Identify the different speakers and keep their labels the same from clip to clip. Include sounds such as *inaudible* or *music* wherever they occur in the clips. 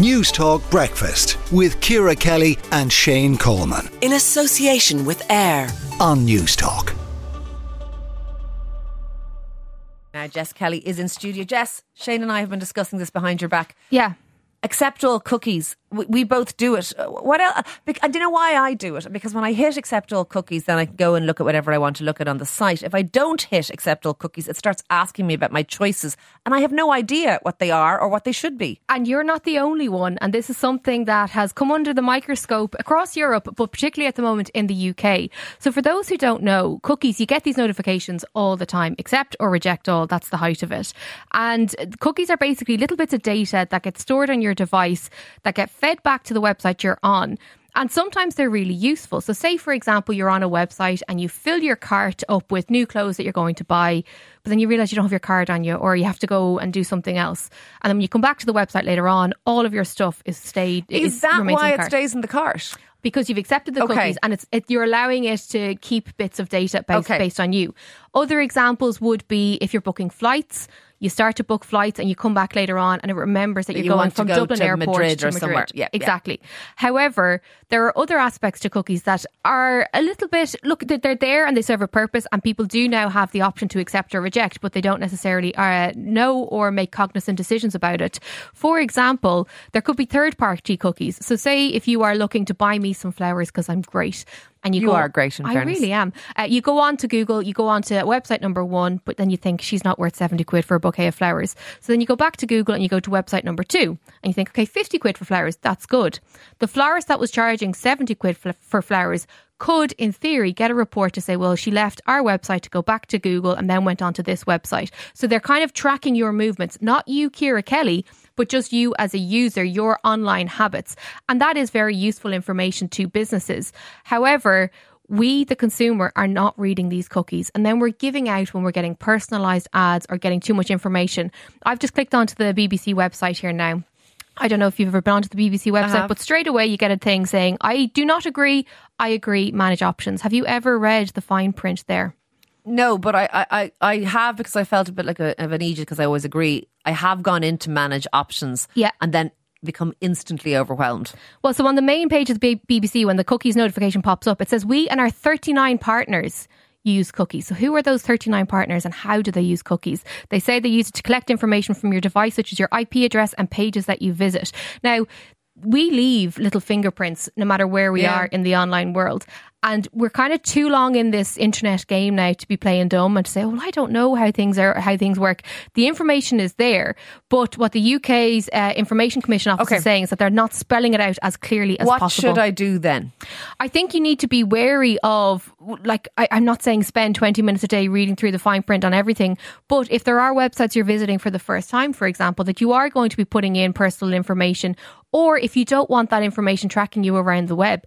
Speaker 1: Newstalk Breakfast with Ciara Kelly and Shane Coleman.
Speaker 2: In association with AIR.
Speaker 1: On Newstalk.
Speaker 3: Now, Jess Kelly is in studio. Jess, Shane and I have been discussing this behind your back.
Speaker 4: Yeah.
Speaker 3: Accept all cookies. We, we both do it. What else? I don't know why I do it because when I hit accept all cookies, then I can go and look at whatever I want to look at on the site. If I don't hit accept all cookies, it starts asking me about my choices, and I have no idea what they are or what they should be.
Speaker 4: And you're not the only one. And this is something that has come under the microscope across Europe, but particularly at the moment in the UK. So, for those who don't know, cookies, you get these notifications all the time accept or reject all. That's the height of it. And cookies are basically little bits of data that get stored on your device that get fed back to the website you're on. And sometimes they're really useful. So, say, for example, you're on a website and you fill your cart up with new clothes that you're going to buy, but then you realize you don't have your card on you or you have to go and do something else. And then when you come back to the website later on, all of your stuff is stayed.
Speaker 3: Is that why it
Speaker 4: cart.
Speaker 3: stays in the cart?
Speaker 4: Because you've accepted the
Speaker 3: Okay.
Speaker 4: cookies and it's it, you're allowing it to keep bits of data based,
Speaker 3: Okay.
Speaker 4: based on you. Other examples would be if you're booking flights, you start to book flights and you come back later on and it remembers that you're
Speaker 3: you
Speaker 4: going from
Speaker 3: go
Speaker 4: Dublin
Speaker 3: to
Speaker 4: Airport
Speaker 3: Madrid
Speaker 4: to
Speaker 3: or
Speaker 4: Madrid.
Speaker 3: somewhere. Yeah, yeah.
Speaker 4: exactly. However, there are other aspects to cookies that are a little bit look they're there and they serve a purpose and people do now have the option to accept or reject, but they don't necessarily uh, know or make cognizant decisions about it. For example, there could be third party cookies. So say if you are looking to buy me some flowers because I'm great and you,
Speaker 3: You
Speaker 4: go,
Speaker 3: are great, in
Speaker 4: I
Speaker 3: fairness.
Speaker 4: really am. Uh, you go on to Google, you go on to website number one, but then you think she's not worth 70 quid for a bouquet of flowers. So then you go back to Google and you go to website number two and you think, okay, 50 quid for flowers, that's good. The florist that was charging 70 quid for flowers could, in theory, get a report to say, well, she left our website to go back to Google and then went on to this website. So they're kind of tracking your movements, not you, Ciara Kelly, but just you as a user, your online habits. And that is very useful information to businesses. However, we, the consumer, are not reading these cookies. And then we're giving out when we're getting personalized ads or getting too much information. I've just clicked onto the BBC website here now. I don't know if you've ever been onto the BBC website, but straight away you get a thing saying, I do not agree, I agree, manage options. Have you ever read the fine print there?
Speaker 3: No, but I, I, I- I have because I felt a bit like a, of an idiot because I always agree. I have gone in to manage options,
Speaker 4: Yeah.
Speaker 3: and then become instantly overwhelmed.
Speaker 4: Well, so on the main page of the B- BBC, when the cookies notification pops up, it says we and our 39 partners use cookies. So who are those 39 partners and how do they use cookies? They say they use it to collect information from your device, such as your IP address and pages that you visit. Now, we leave little fingerprints no matter where we
Speaker 3: Yeah.
Speaker 4: are in the online world. And we're kind of too long in this internet game now to be playing dumb and to say, "Oh, well, I don't know how things are, how things work." The information is there, but what the UK's uh, Information Commission Office
Speaker 3: Okay.
Speaker 4: is saying is that they're not spelling it out as clearly as
Speaker 3: what
Speaker 4: possible.
Speaker 3: What should I do then?
Speaker 4: I think you need to be wary of, like, I, I'm not saying spend 20 minutes a day reading through the fine print on everything, but if there are websites you're visiting for the first time, for example, that you are going to be putting in personal information, or if you don't want that information tracking you around the web,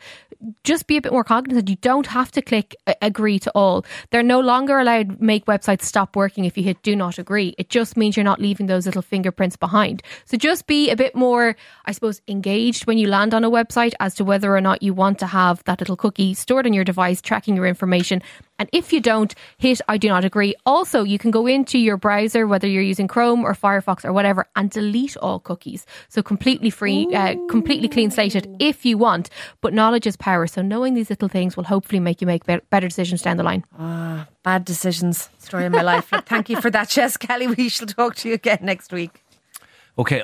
Speaker 4: just be a bit more cognizant. You don't have to click uh, agree to all. They're no longer allowed make websites stop working if you hit do not agree. It just means you're not leaving those little fingerprints behind. So just be a bit more, I suppose, engaged when you land on a website as to whether or not you want to have that little cookie stored on your device tracking your information. And if you don't, hit I do not agree. Also, you can go into your browser, whether you're using Chrome or Firefox or whatever, and delete all cookies. So completely free, uh, completely clean slated if you want. But knowledge is power. So knowing these little things will hopefully make you make be- better decisions down the line.
Speaker 3: Ah, bad decisions. Story of my life. Look, Thank you for that, *laughs* Jess Kelly. We shall talk to you again next week.
Speaker 5: Okay.